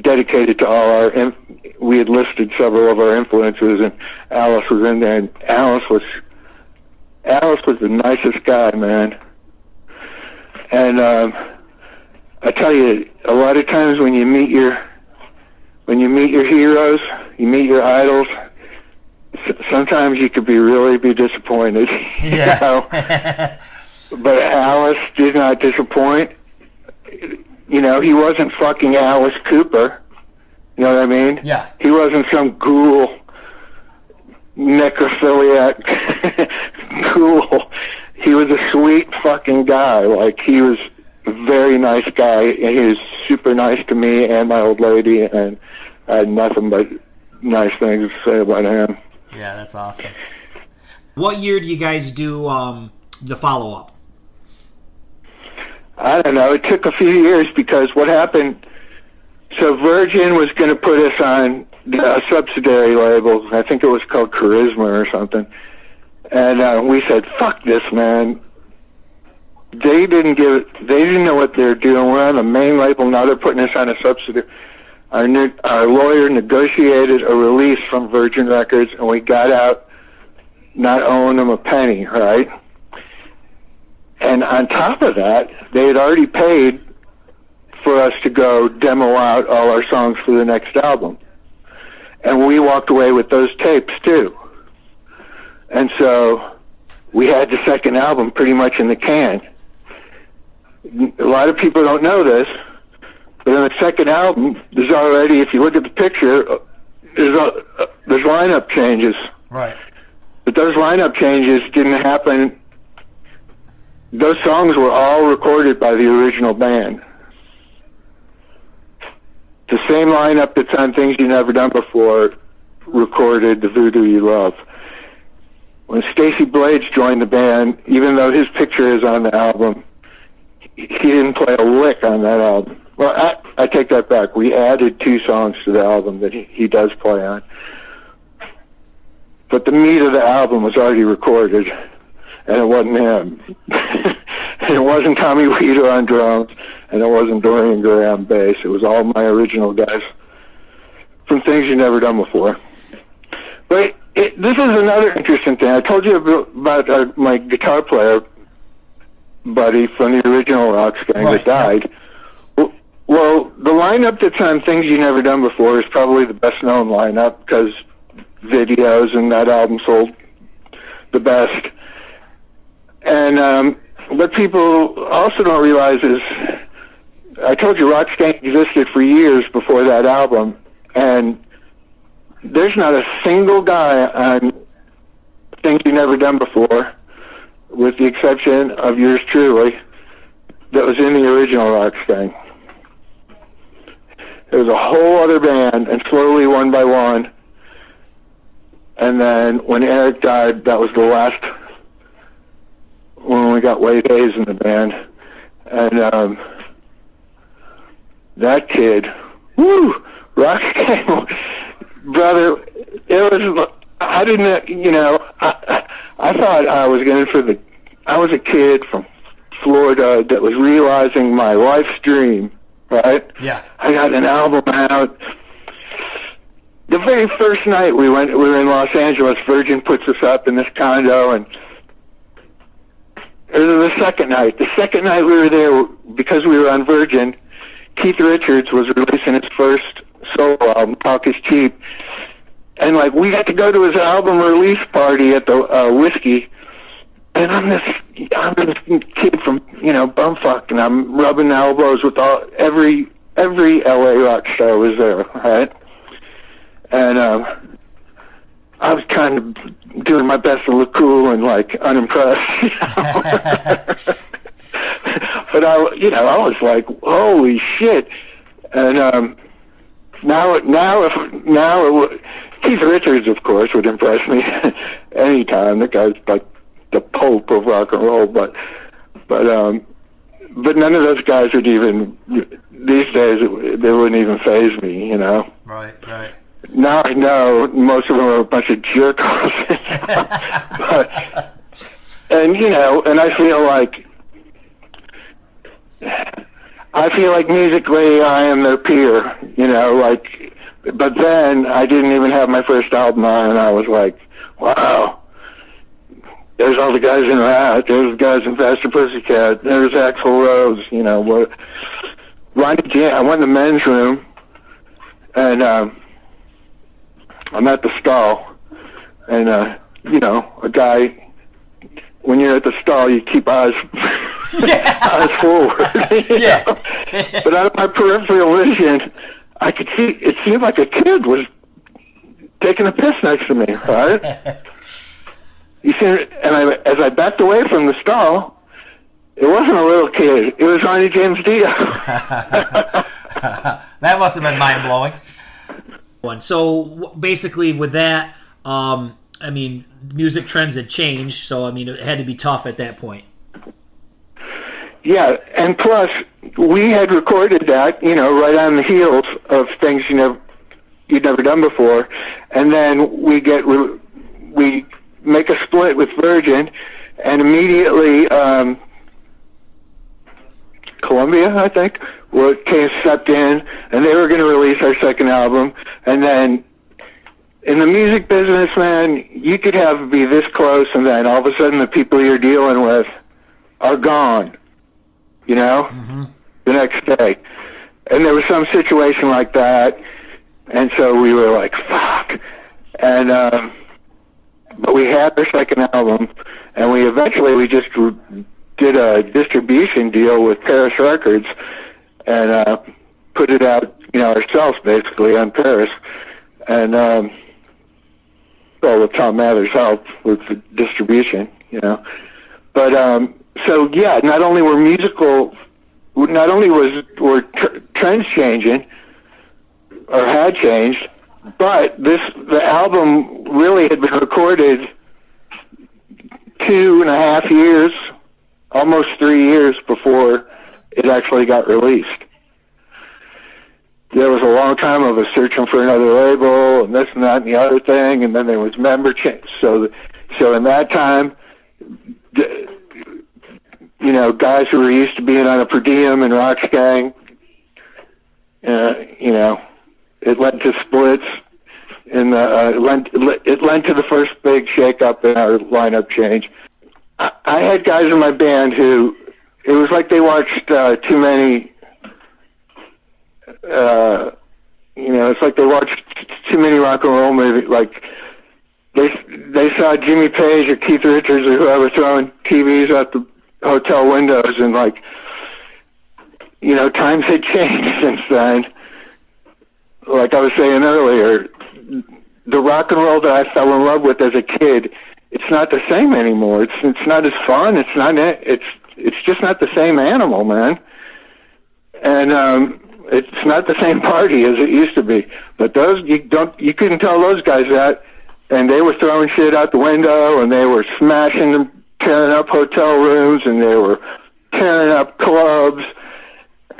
dedicated to all our. In- we had listed several of our influences, and Alice was in there. And Alice was Alice was the nicest guy, man. And um, I tell you, a lot of times when you meet your when you meet your heroes, you meet your idols. Sometimes you could be really be disappointed. you Yeah. know? but Alice did not disappoint. You know, he wasn't fucking Alice Cooper. You know what I mean? Yeah. He wasn't some ghoul, necrophiliac ghoul. He was a sweet fucking guy. Like he was a very nice guy, and he was super nice to me and my old lady, and I had nothing but nice things to say about him. Yeah, that's awesome. What year do you guys do um, the follow up? I don't know. It took a few years because what happened. So Virgin was going to put us on a subsidiary label. I think it was called Charisma or something. And uh, we said, "Fuck this, man." They didn't give it. They didn't know what they're doing. We're on the main label now. They're putting us on a subsidiary. Our our lawyer negotiated a release from Virgin Records, and we got out, not owing them a penny, right? And on top of that, they had already paid for us to go demo out all our songs for the next album. And we walked away with those tapes too. And so we had the second album pretty much in the can. A lot of people don't know this, but in the second album, there's already, if you look at the picture, uh, there's, a, uh, there's lineup changes. Right. But those lineup changes didn't happen. Those songs were all recorded by the original band. The same lineup that's on Things You Never Done Before recorded The Voodoo You Love. When Stacy Blades joined the band, even though his picture is on the album, he didn't play a lick on that album. Well, I, I take that back. We added two songs to the album that he, he does play on. but the meat of the album was already recorded, and it wasn't him. and it wasn't Tommy Weeder on drums, and it wasn't Dorian Graham bass. It was all my original guys from things you've never done before. But it, this is another interesting thing. I told you about uh, my guitar player buddy from the original Roxx Gang Right, that died. Well, the lineup that's on Things You've Never Done Before is probably the best known lineup because videos and that album sold the best. And um, what people also don't realize is, I told you Roxx Gang existed for years before that album, and there's not a single guy on Things You've Never Done Before, with the exception of yours truly, that was in the original Roxx There was a whole other band, and slowly, one by one, and then when Eric died, that was the last when we got Wade Hayes in the band, and um, that kid, woo, rock gang, brother. It was. I didn't. You know, I I thought I was going for the. I was a kid from Florida that was realizing my life's dream. Right. Yeah. I got an album out. The very first night we went, we were in Los Angeles. Virgin puts us up in this condo, and it was the second night. The second night we were there, because we were on Virgin, Keith Richards was releasing his first solo album, Talk Is Cheap, and like we got to go to his album release party at the uh, Whisky, and I'm this I'm this kid from you know bumfuck, and I'm rubbing elbows with all every every LA rock star was there, right? And um, I was kind of doing my best to look cool and like unimpressed, you know? but I, you know, I was like, holy shit! And um, now, now, if now, it would, Keith Richards, of course, would impress me anytime. The guy's like the pope of rock and roll, but but um, but none of those guys would even these days they wouldn't even phase me, you know. Right, right. Now I know most of them are a bunch of jerk but, and you know, and I feel like I feel like musically I am their peer, you know, like but then I didn't even have my first album on and I was like, Wow, there's all the guys in Ratt, there's the guys in Faster Pussycat, there's Axl Rose, you know, what Ronnie Jan I went in the men's room and um I'm at the stall, and uh, you know, a guy. When you're at the stall, you keep eyes yeah. eyes forward. Yeah. know? but out of my peripheral vision, I could see. It seemed like a kid was taking a piss next to me. Right? you see, and I, as I backed away from the stall, it wasn't a little kid. It was Ronnie James Dio. that must have been mind blowing. One. So basically, with that, um, I mean, music trends had changed. So I mean, it had to be tough at that point. Yeah, and plus we had recorded that, you know, right on the heels of things you never you'd never done before, and then we get re- we make a split with Virgin, and immediately um, Columbia, I think, were came stepped in, and they were going to release our second album, and then in the music business, man, you could have be this close, and then all of a sudden the people you're dealing with are gone you know, the next day. And there was some situation like that, and so we were like, fuck. And, um, but we had our second album, and we eventually, we just did a distribution deal with Paris Records, and, uh, put it out, you know, ourselves basically on Paris. And, um, well, with Tom Mather's help with the distribution, you know. But um, so yeah, not only were musical, not only was were tr- trends changing or had changed, but this the album really had been recorded two and a half years, almost three years before it actually got released. there was a long time of us searching for another label and this and that and the other thing, and then there was member change. So, so in that time, you know, guys who were used to being on a per diem and Roxx Gang, uh, you know, it led to splits. In the, uh, it, led, it led to the first big shakeup in our lineup change. I, I had guys in my band who it was like they watched uh, too many. Uh, you know, it's like they watched too many rock and roll movies. Like they they saw Jimmy Page or Keith Richards or whoever throwing TVs out the hotel windows, and like, you know, times had changed since then. Like I was saying earlier, the rock and roll that I fell in love with as a kid, it's not the same anymore. It's it's not as fun. It's not it's it's just not the same animal, man. And um it's not the same party as it used to be. But those you don't you couldn't tell those guys that and they were throwing shit out the window and they were smashing and tearing up hotel rooms and they were tearing up clubs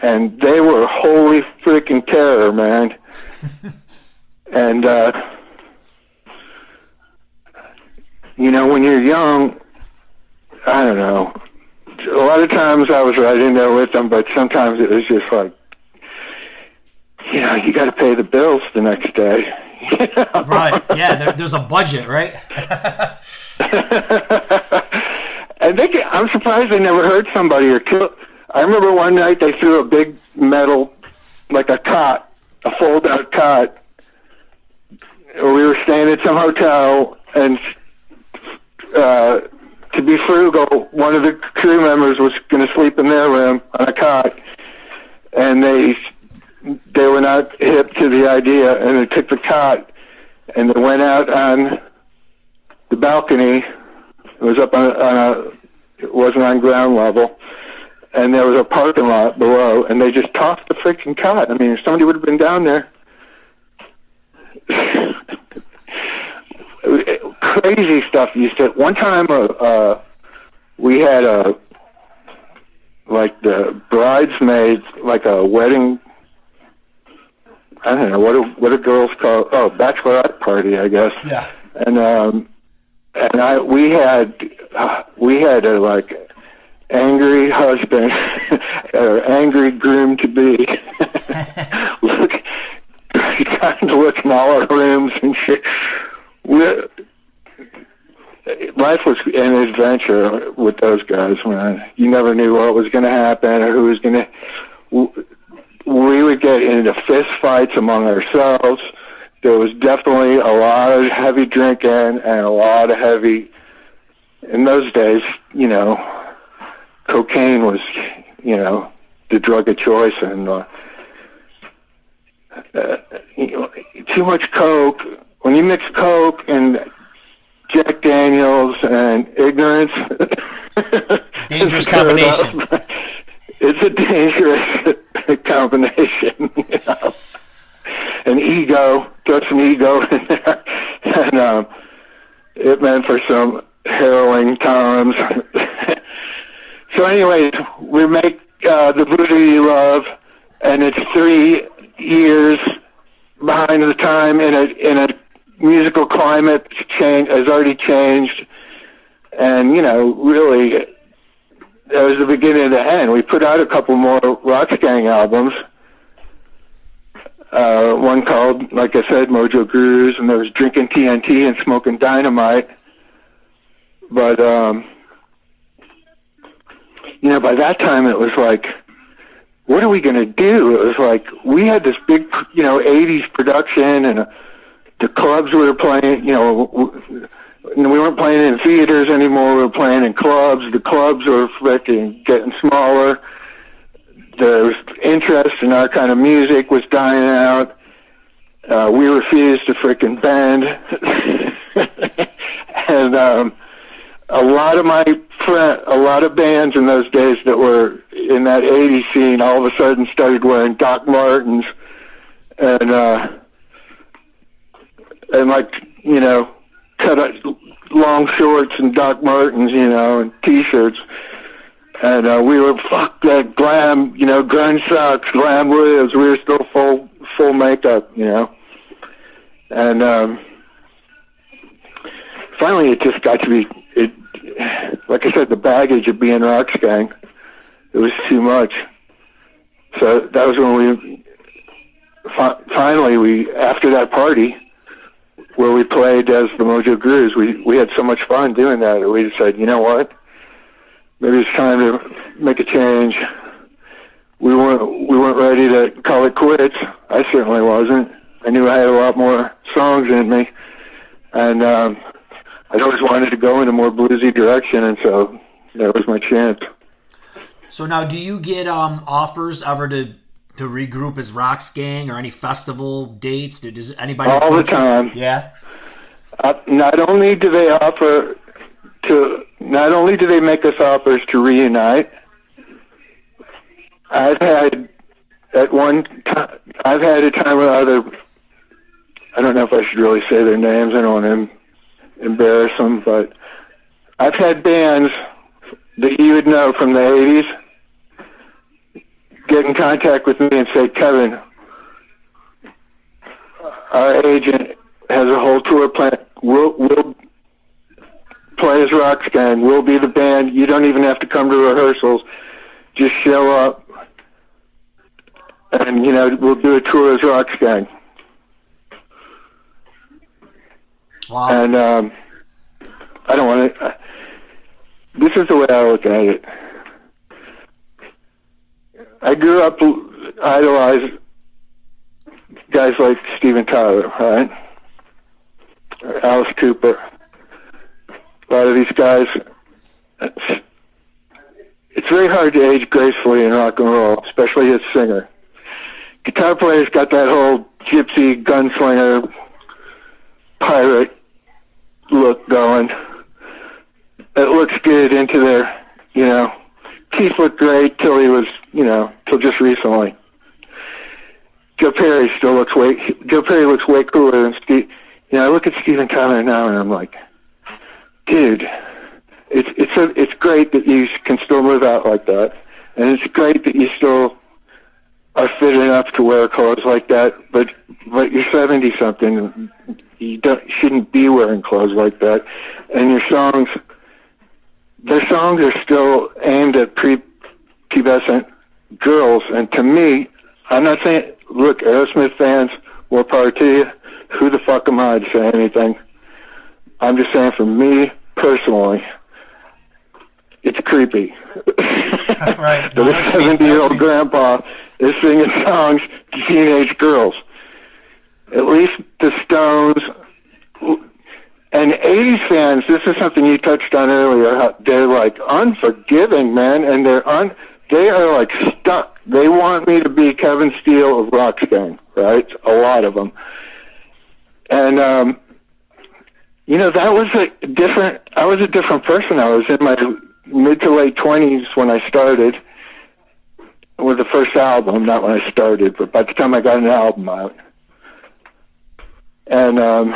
and they were holy freaking terror, man. and uh you know, when you're young, I don't know. A lot of times I was right in there with them, but sometimes it was just like, you know, you got to pay the bills the next day. Right. Yeah. There, there's a budget, right? and they, I'm surprised they never hurt somebody or killed. I remember one night they threw a big metal, like a cot, a fold-out cot. We were staying at some hotel, and uh, to be frugal, one of the crew members was going to sleep in their room on a cot, and they they were not hip to the idea, and they took the cot and they went out on the balcony. It was up on, on a, it wasn't on ground level, and there was a parking lot below, and they just tossed the freaking cot. I mean, if somebody would have been down there. crazy stuff used to. One time, uh, uh, we had a like the bridesmaids, like a wedding. I don't know what do, what do girls call oh bachelorette party, I guess. Yeah. And um, and I we had uh, we had a like angry husband or angry groom to be. Look, trying to look in all our rooms and shit. We, life was an adventure with those guys, man. You never knew what was going to happen or who was going to. We would get into fist fights among ourselves. There was definitely a lot of heavy drinking and a lot of heavy. In those days, you know, cocaine was, you know, the drug of choice, and uh, uh, you know, too much coke. When you mix coke and Jack Daniels and ignorance. Dangerous combination. It's a dangerous combination, you know. And ego, throw some ego in there, and um, it meant for some harrowing times. So, anyways, we make uh, the Voodoo You Love, and it's three years behind the time in a in a musical climate change has already changed, and you know, really, that was the beginning of the end. We put out a couple more Roxx Gang albums. Uh, one called, like I said, Mojo Gurus, and there was Drinking TNT and Smoking Dynamite. But, um, you know, by that time it was like, what are we going to do? It was like, we had this big, you know, 80s production and a, the clubs we were playing, you know, we weren't playing in theaters anymore. We were playing in clubs. The clubs were freaking getting smaller. The interest in our kind of music was dying out. Uh, we refused to freaking bend. and um, a lot of my friend, a lot of bands in those days that were in that '80s scene, all of a sudden started wearing Doc Martens and. uh and like you know, cut up long shorts and Doc Martens, you know, and t-shirts. And uh, we were fuck that glam, you know, grunge socks, glam lives. We were still full full makeup, you know. And um, finally, it just got to be. Like I said, the baggage of being Roxx Gang, it was too much. So that was when we fi- finally we after that party where we played as the Mojo Gurus, we we had so much fun doing that. that We decided, you know what? Maybe it's time to make a change. We weren't we weren't ready to call it quits. I certainly wasn't. I knew I had a lot more songs in me, and um, I always wanted to go in a more bluesy direction, and so that was my chance. So now, do you get um, offers ever to to regroup as Roxx Gang or any festival dates? Does anybody all the approach you? time? Yeah. Uh, not only do they offer to, not only do they make us offers to reunite. I've had at one time, I've had a time with other. I don't know if I should really say their names. I don't want to embarrass them, but I've had bands that you would know from the '80s get in contact with me and say, Kevin, our agent has a whole tour plan. We'll, we'll play as Roxx Gang. We'll be the band. You don't even have to come to rehearsals. Just show up. And, you know, we'll do a tour as Roxx Gang. Wow. And um, I don't want to. This is the way I look at it. I grew up idolizing guys like Steven Tyler, right? Alice Cooper. A lot of these guys. It's, it's very hard to age gracefully in rock and roll, especially as a singer. Guitar players got that whole gypsy gunslinger pirate look going. It looks good into their, you know, Keith looked great till he was, you know, till just recently. Joe Perry still looks way, Joe Perry looks way cooler than Steve. You know, I look at Steven Tyler now and I'm like, dude, it's it's a, it's great that you can still move out like that, and it's great that you still are fit enough to wear clothes like that. But but you're seventy something, you don't shouldn't be wearing clothes like that, and your songs, their songs are still aimed at pre-pubescent girls, and to me, I'm not saying look Aerosmith fans, more power to you. Who the fuck am I to say anything? I'm just saying for me personally, it's creepy. Right. No, a 70 year old grandpa is singing songs to teenage girls. At least the Stones and 80s fans, this is something you touched on earlier. They're like unforgiving, man, and they're un. They are like stuck. They want me to be Kevin Steele of Roxx Gang, right? A lot of them. And um, you know that was a different. I was a different person. I was in my mid to late twenties when I started with the first album. Not when I started, but by the time I got an album out, and um,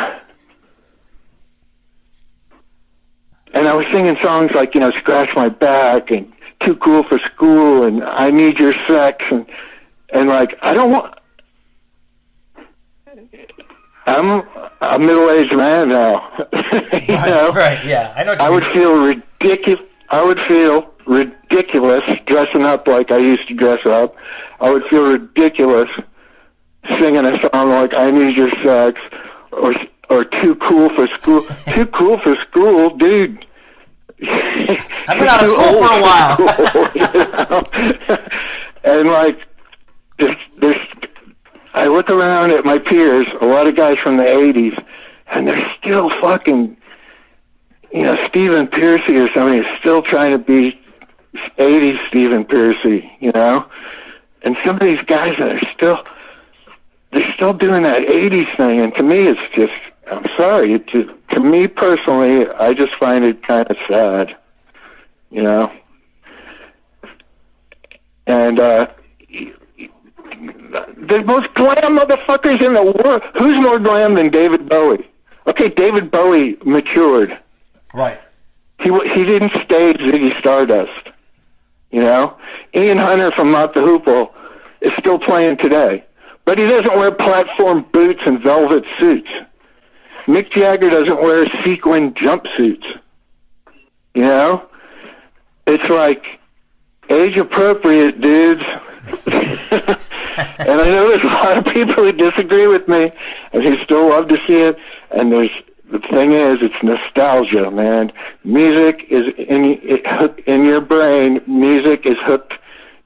and I was singing songs like you know "Scratch My Back" and "Too Cool for School" and "I Need Your Sex" and and like I don't want. I'm a middle-aged man now. you know? Right. Yeah. I know. I would mean. feel ridiculous. I would feel ridiculous dressing up like I used to dress up. I would feel ridiculous singing a song like "I Need Your Sex" or or "Too Cool for School." Too cool for school, dude. I've been out of school for a while. while. and like, there's, there's, I look around at my peers, a lot of guys from the '80s, and they're still fucking, you know, Stephen Pearcy or somebody is still trying to be '80s Stephen Pearcy, you know, and some of these guys that are still, they're still doing that '80s thing, and to me, it's just, I'm sorry, it just, to me personally, I just find it kind of sad, you know. And uh, the most glam motherfuckers in the world. Who's more glam than David Bowie? Okay, David Bowie matured. Right. He he didn't stage Ziggy Stardust. You know, Ian Hunter from Mott the Hoople is still playing today. But he doesn't wear platform boots and velvet suits. Mick Jagger doesn't wear sequin jumpsuits. You know, it's like age appropriate, dudes. and I know there's a lot of people who disagree with me and who still love to see it. And there's the thing is, it's nostalgia, man. Music is in it, in your brain. Music is hooked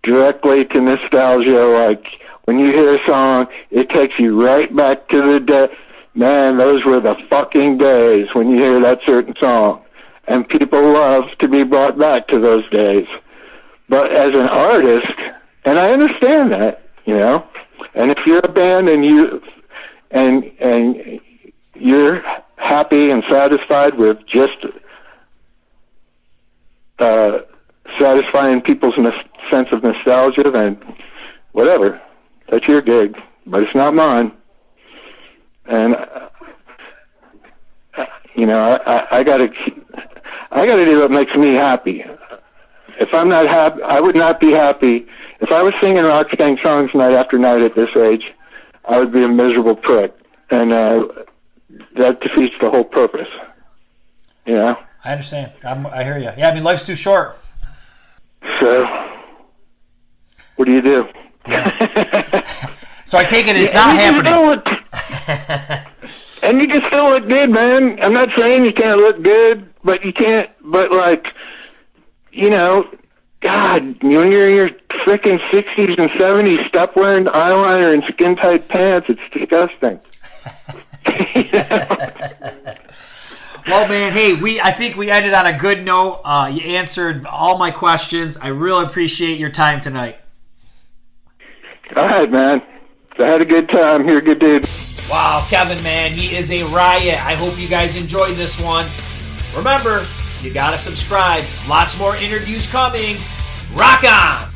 directly to nostalgia. Like when you hear a song, it takes you right back to the day. Man, those were the fucking days when you hear that certain song. And people love to be brought back to those days. But as an artist, and I understand that, you know, and if you're a band and you and and you're happy and satisfied with just uh, satisfying people's nos- sense of nostalgia, then whatever, that's your gig, but it's not mine. And uh, you know, I, I, I gotta, I gotta do what makes me happy. If I'm not happy, I would not be happy if I was singing Roxx Gang songs night after night at this age. I would be a miserable prick, and uh, that defeats the whole purpose. You know. I understand. I'm, I hear you. Yeah, I mean, life's too short. So, what do you do? so I take it it's Yeah, not happening. still and you can still look good, man. I'm not saying you can't look good, but you can't. But like, you know, God, when you're in your freaking sixties and seventies, stop wearing eyeliner and skin tight pants. It's disgusting. Well, man, hey, we I think we ended on a good note. Uh, you answered all my questions. I really appreciate your time tonight. All right, man. I had a good time. You're a good dude. Wow, Kevin, man, he is a riot. I hope you guys enjoyed this one. Remember, you gotta subscribe. Lots more interviews coming. Rock on!